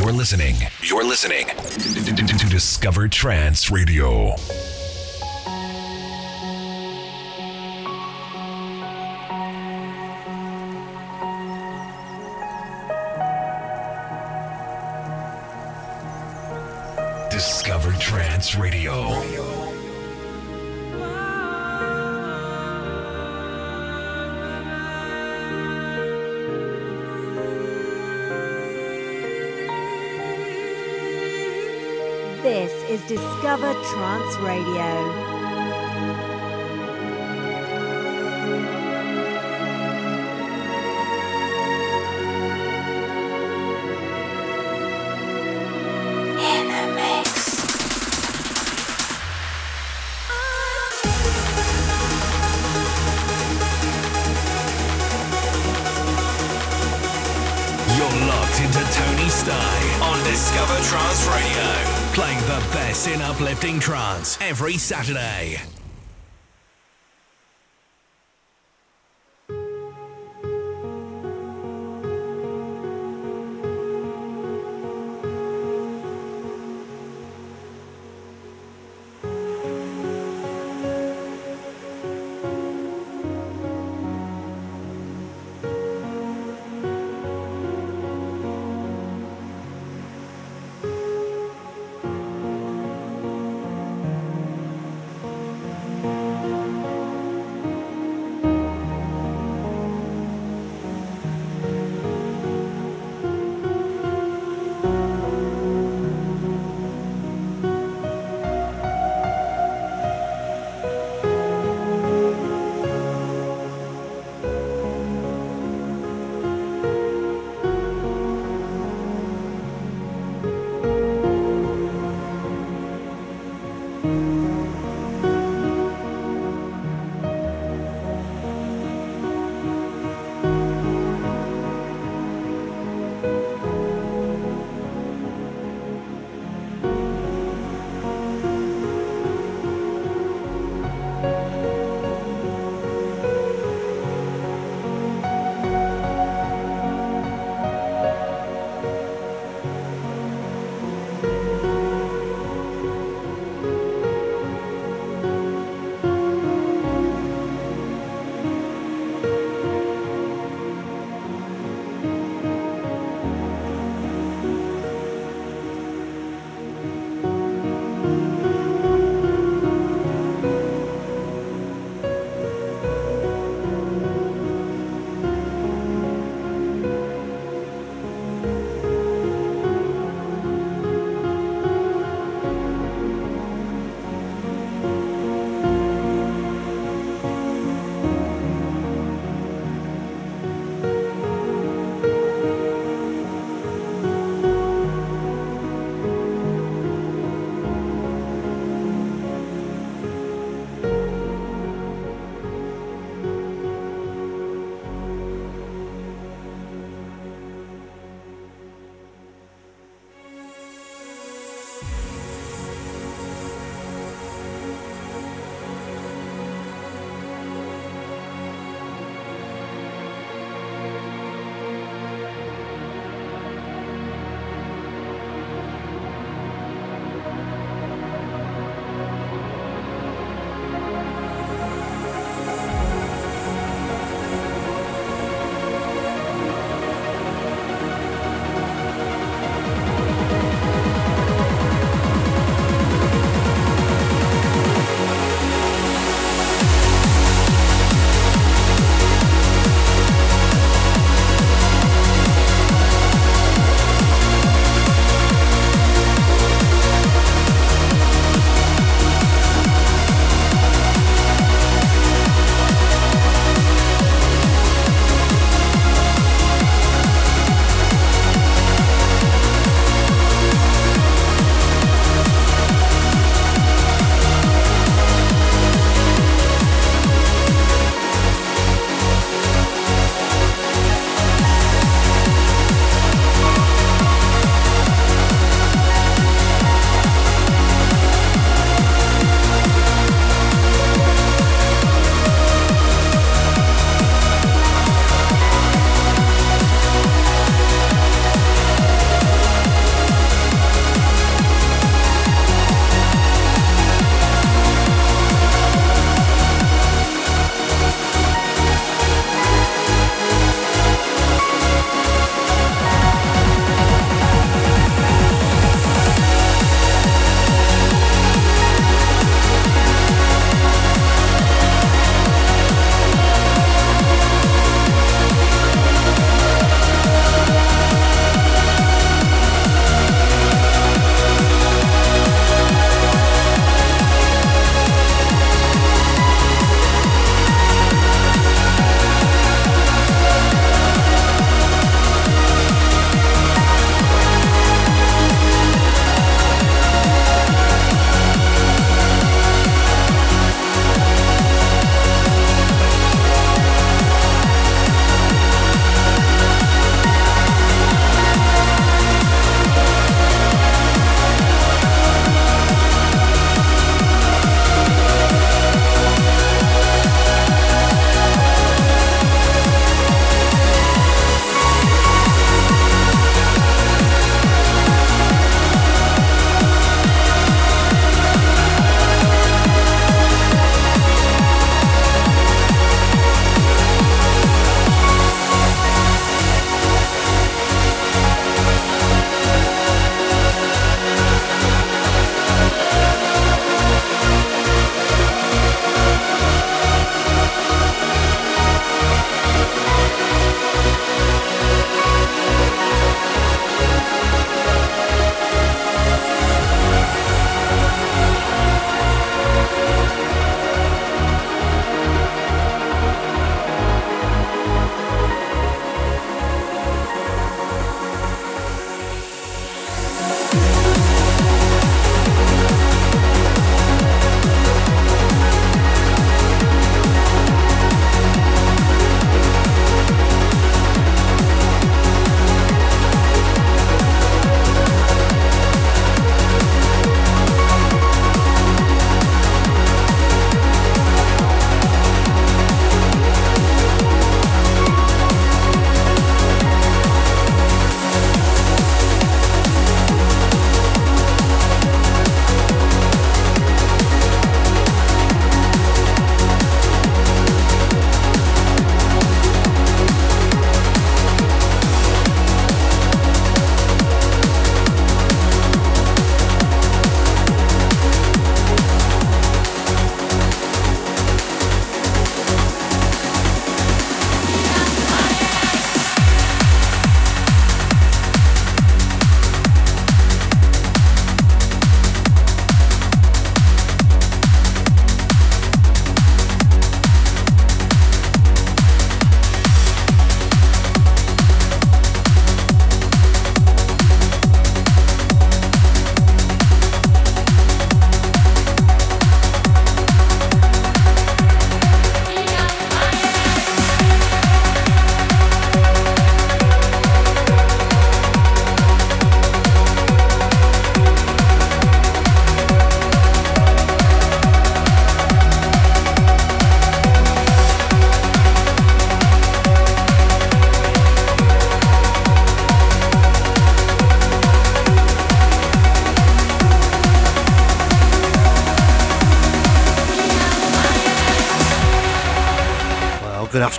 You're listening. You're listening to Discover Trance Radio. Discover Trance Radio. Discover Trance Radio. Uplifting trance every Saturday.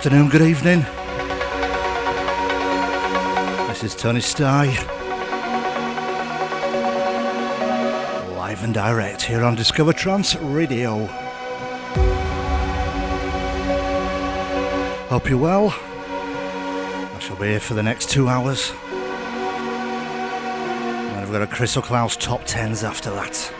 Afternoon, good evening. This is Tony Sty. Live and direct here on Discover Trance Radio. Hope you're well. I shall be here for the next two hours. And I've got a Crystal Clouds top tens after that.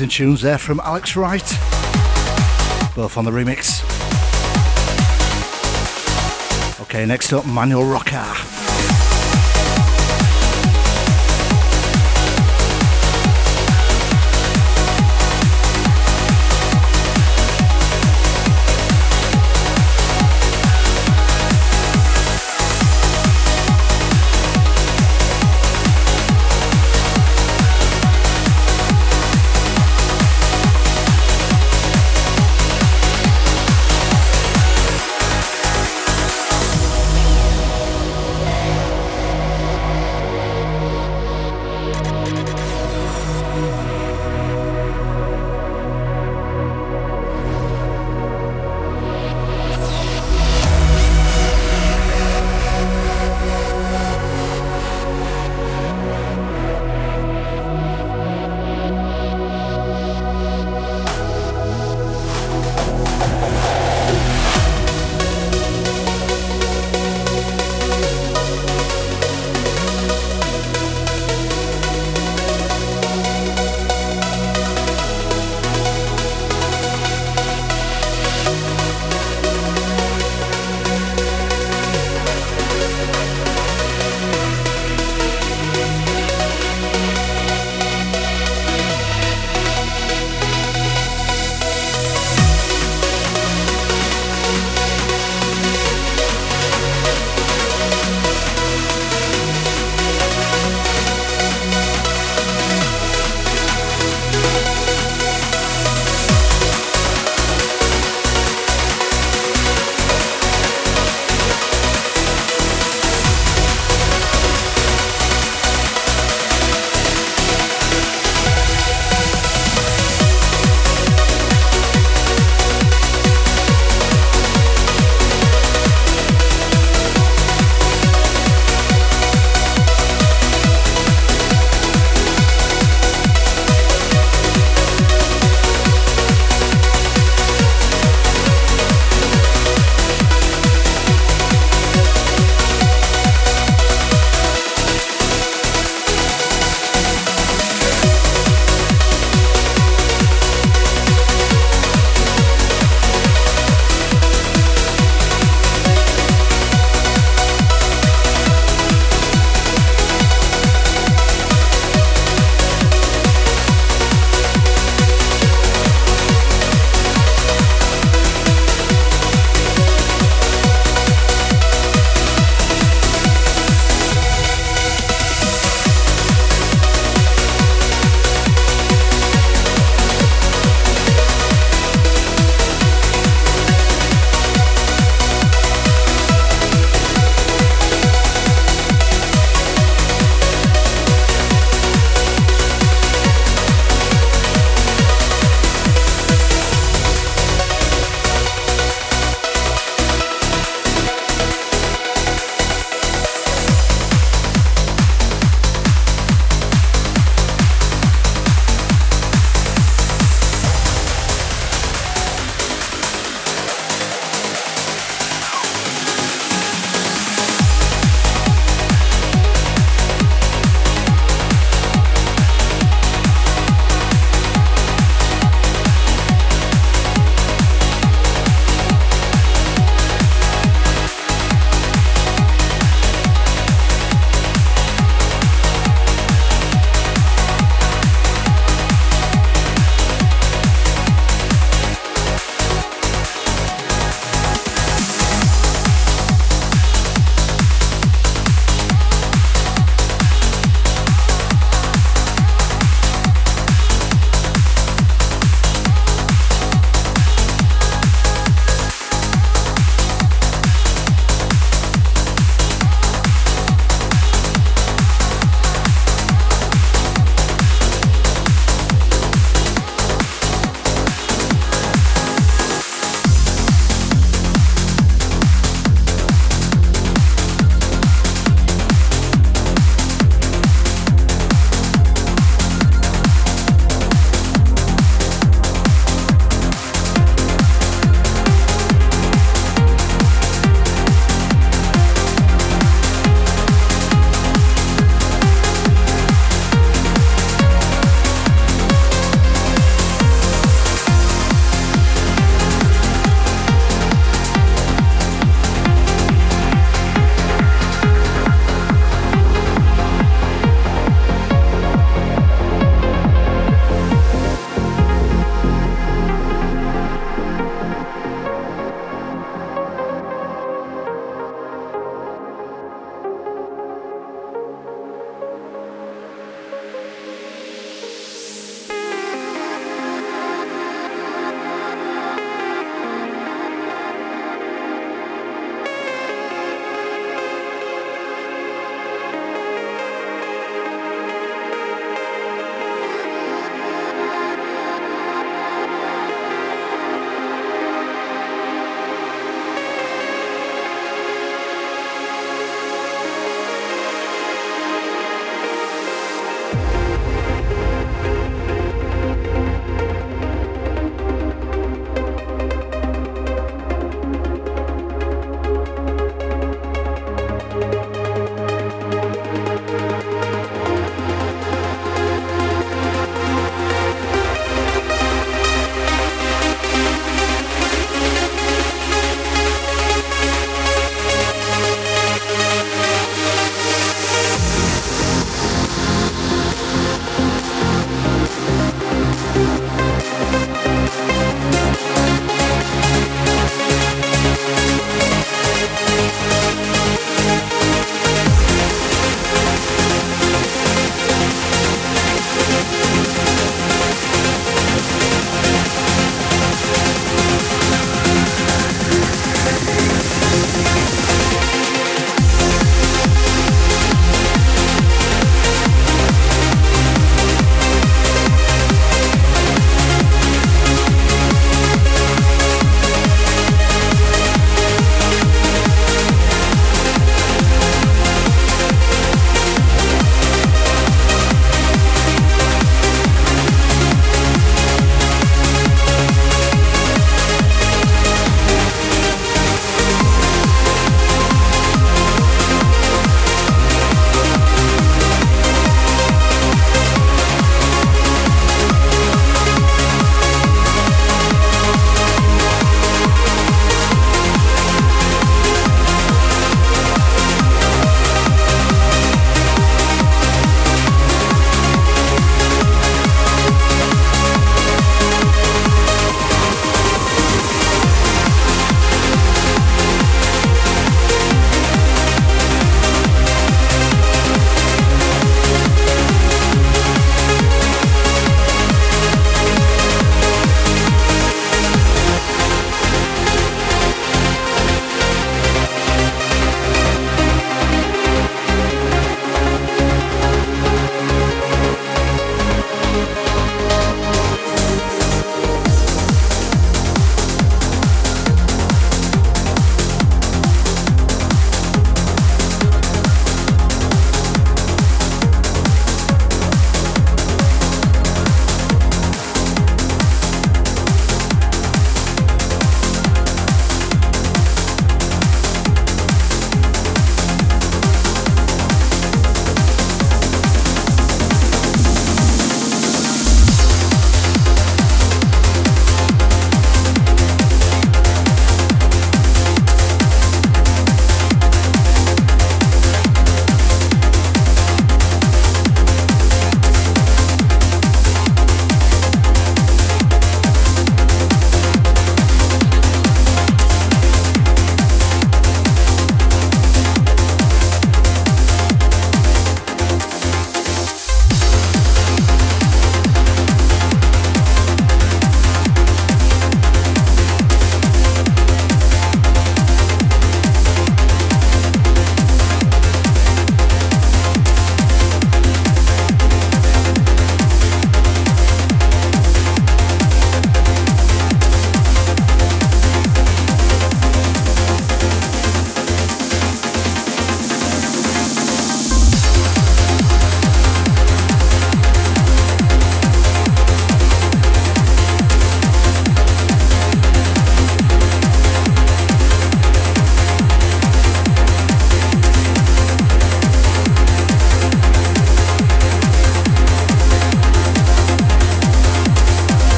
Amazing tunes there from Alex Wright, both on the remix. Okay, next up, Manuel Rocca.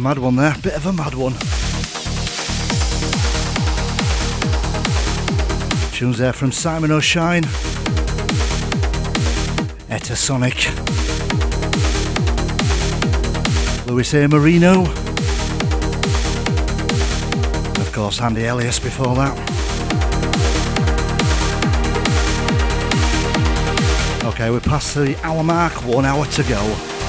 A mad one there, bit of a mad one. Tunes there from Simon O'Shine, Etasonic, Luis A. Moreno, of course Andy Elliass before that. Okay, we're past the hour mark, one hour to go.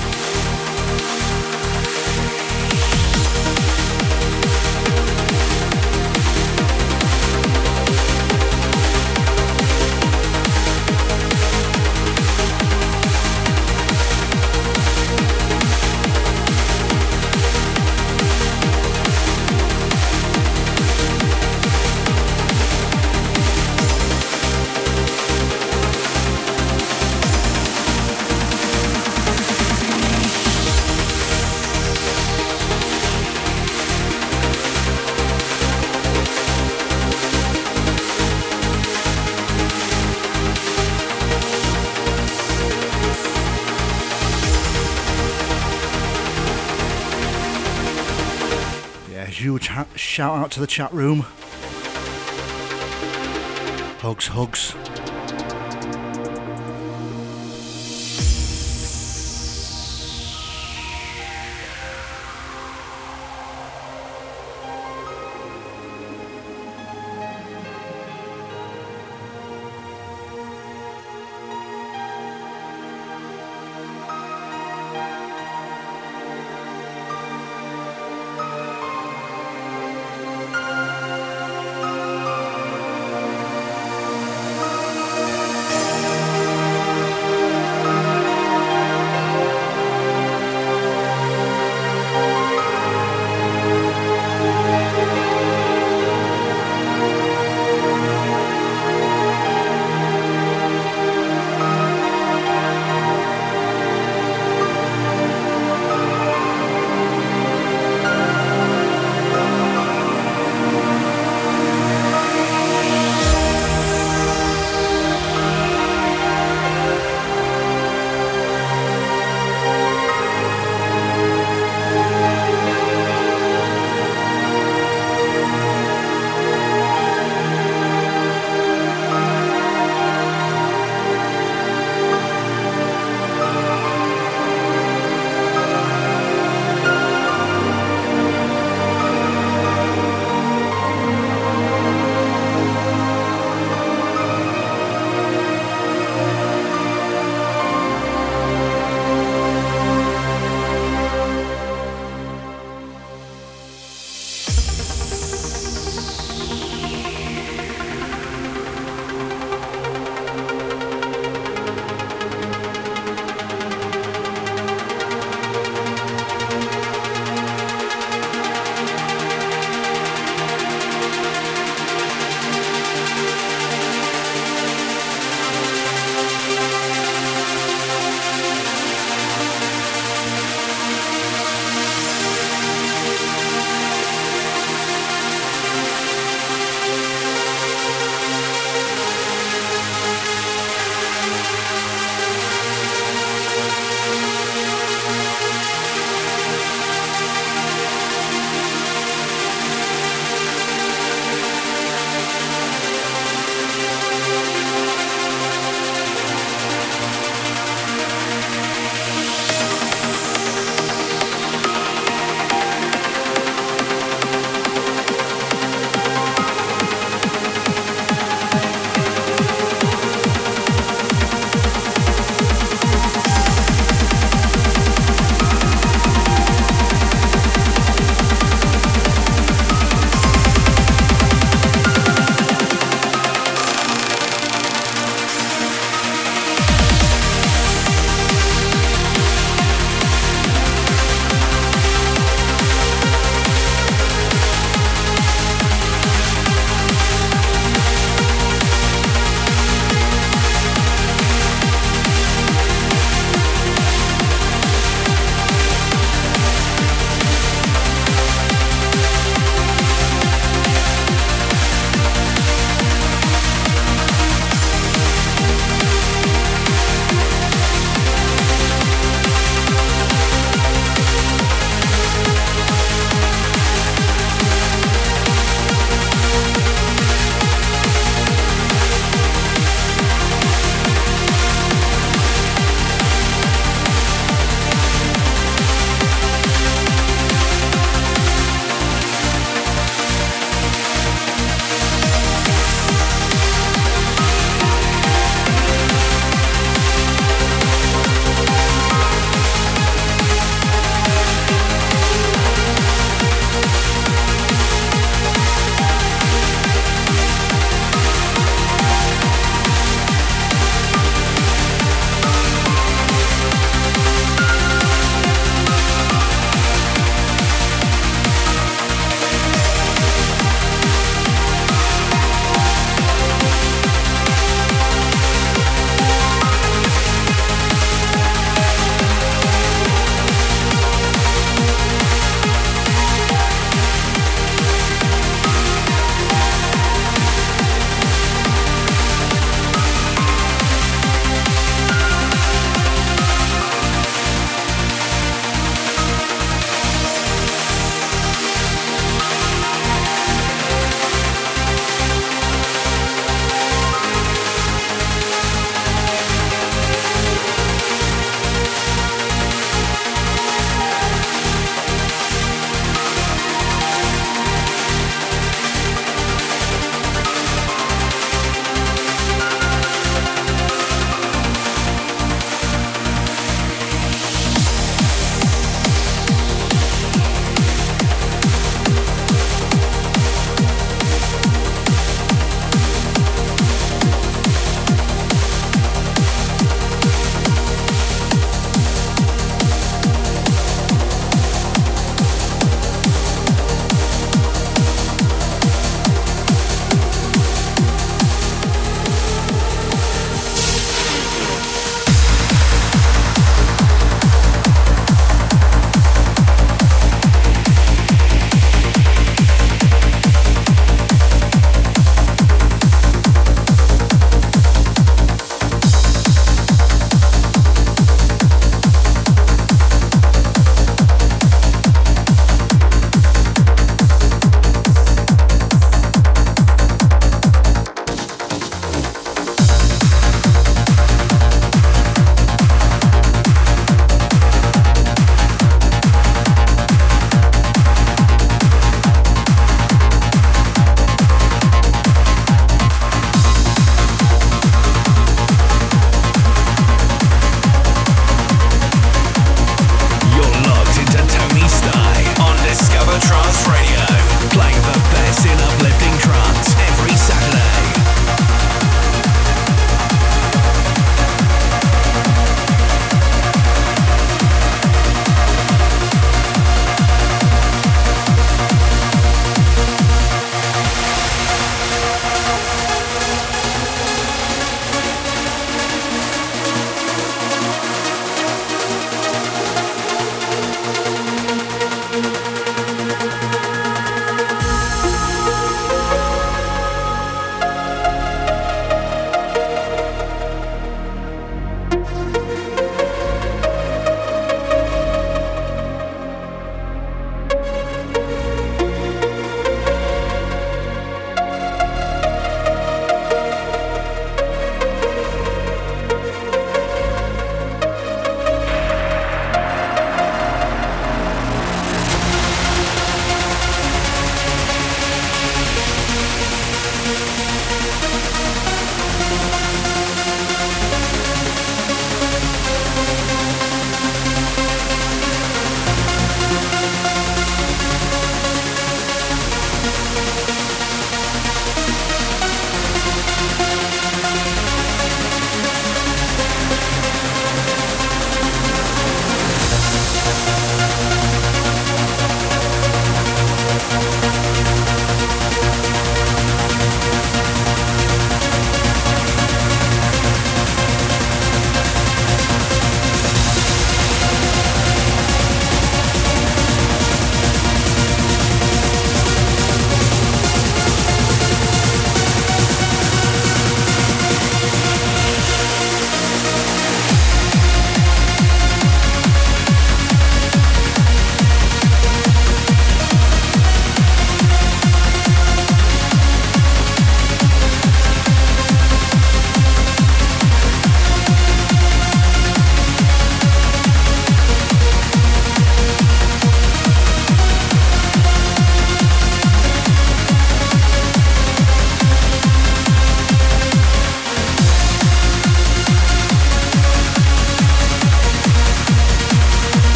Shout out to the chat room. Hugs, hugs.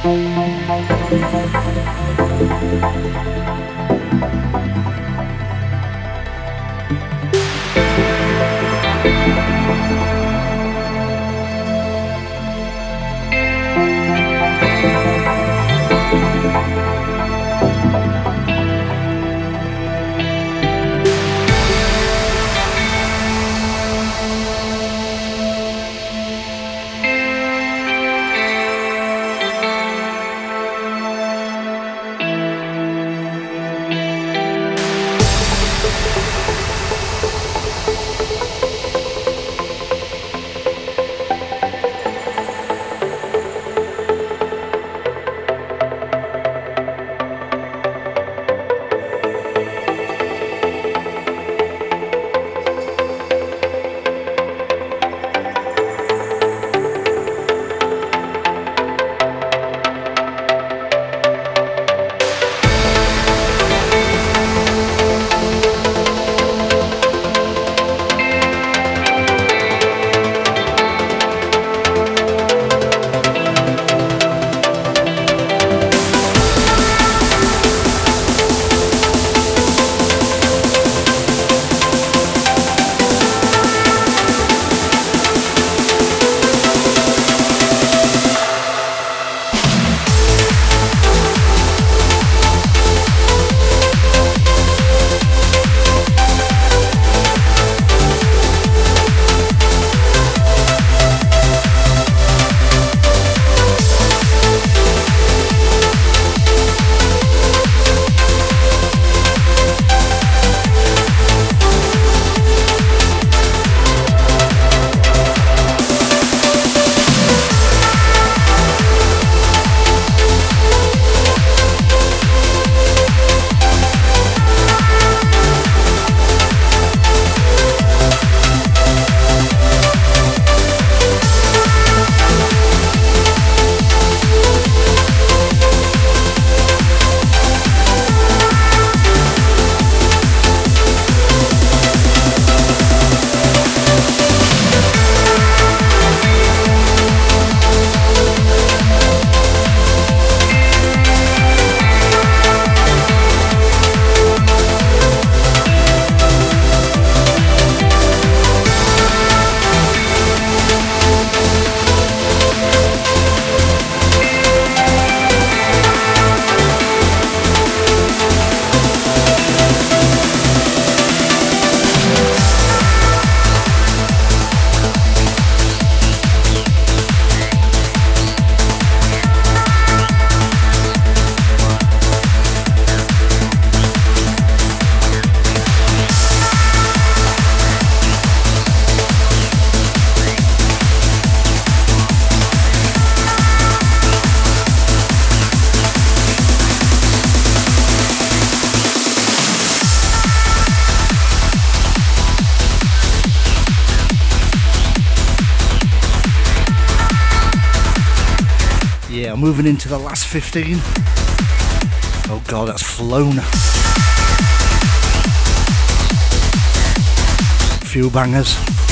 Thank you. Into the last 15. Oh god, that's flown. Few bangers.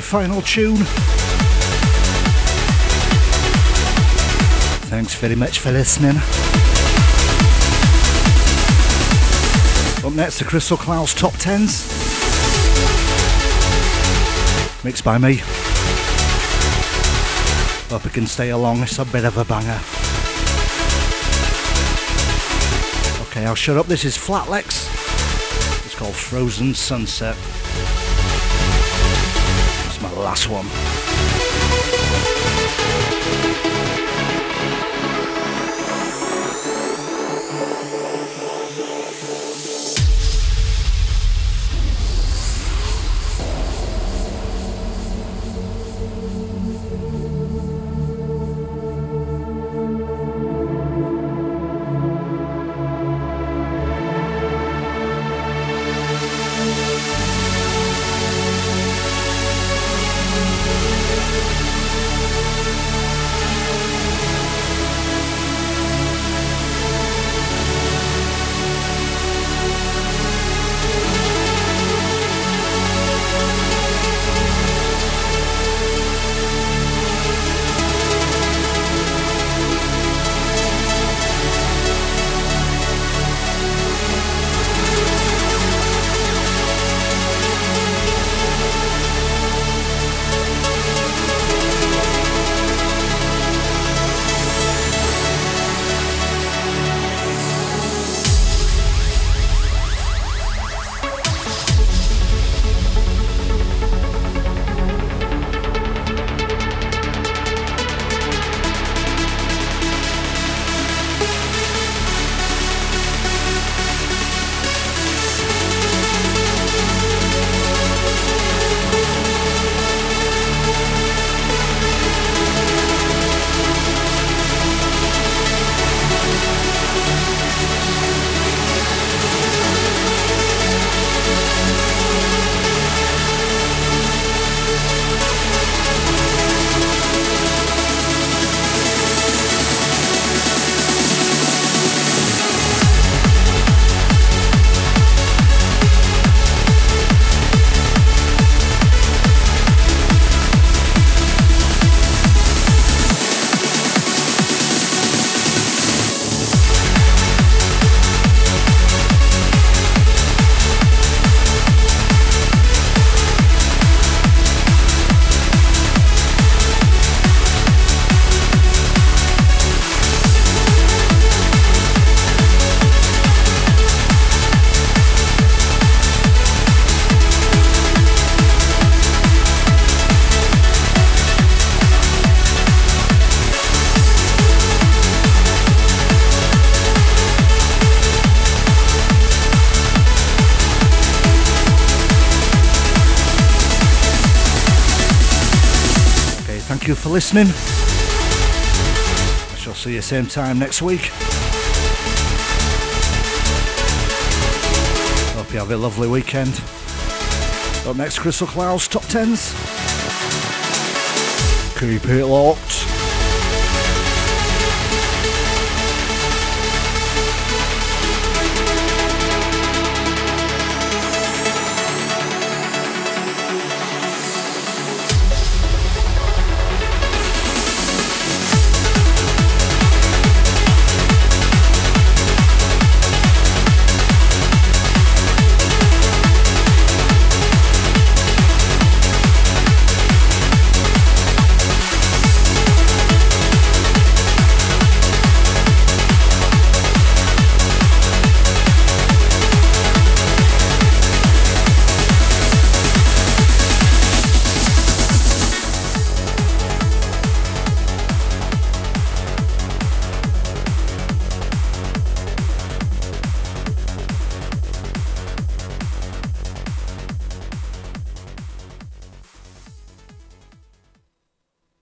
Final tune. Thanks very much for listening. Up next, the Crystal Clouds Top 10s. Mixed by me. Hope it can stay along, it's a bit of a banger. Okay, I'll shut up. This is Flatlex. It's called Frozen Sunset. Last one. Listening. I shall see you same time next week. Hope you have a lovely weekend. Up next, Crystal Clouds Top 10s. Keep it locked.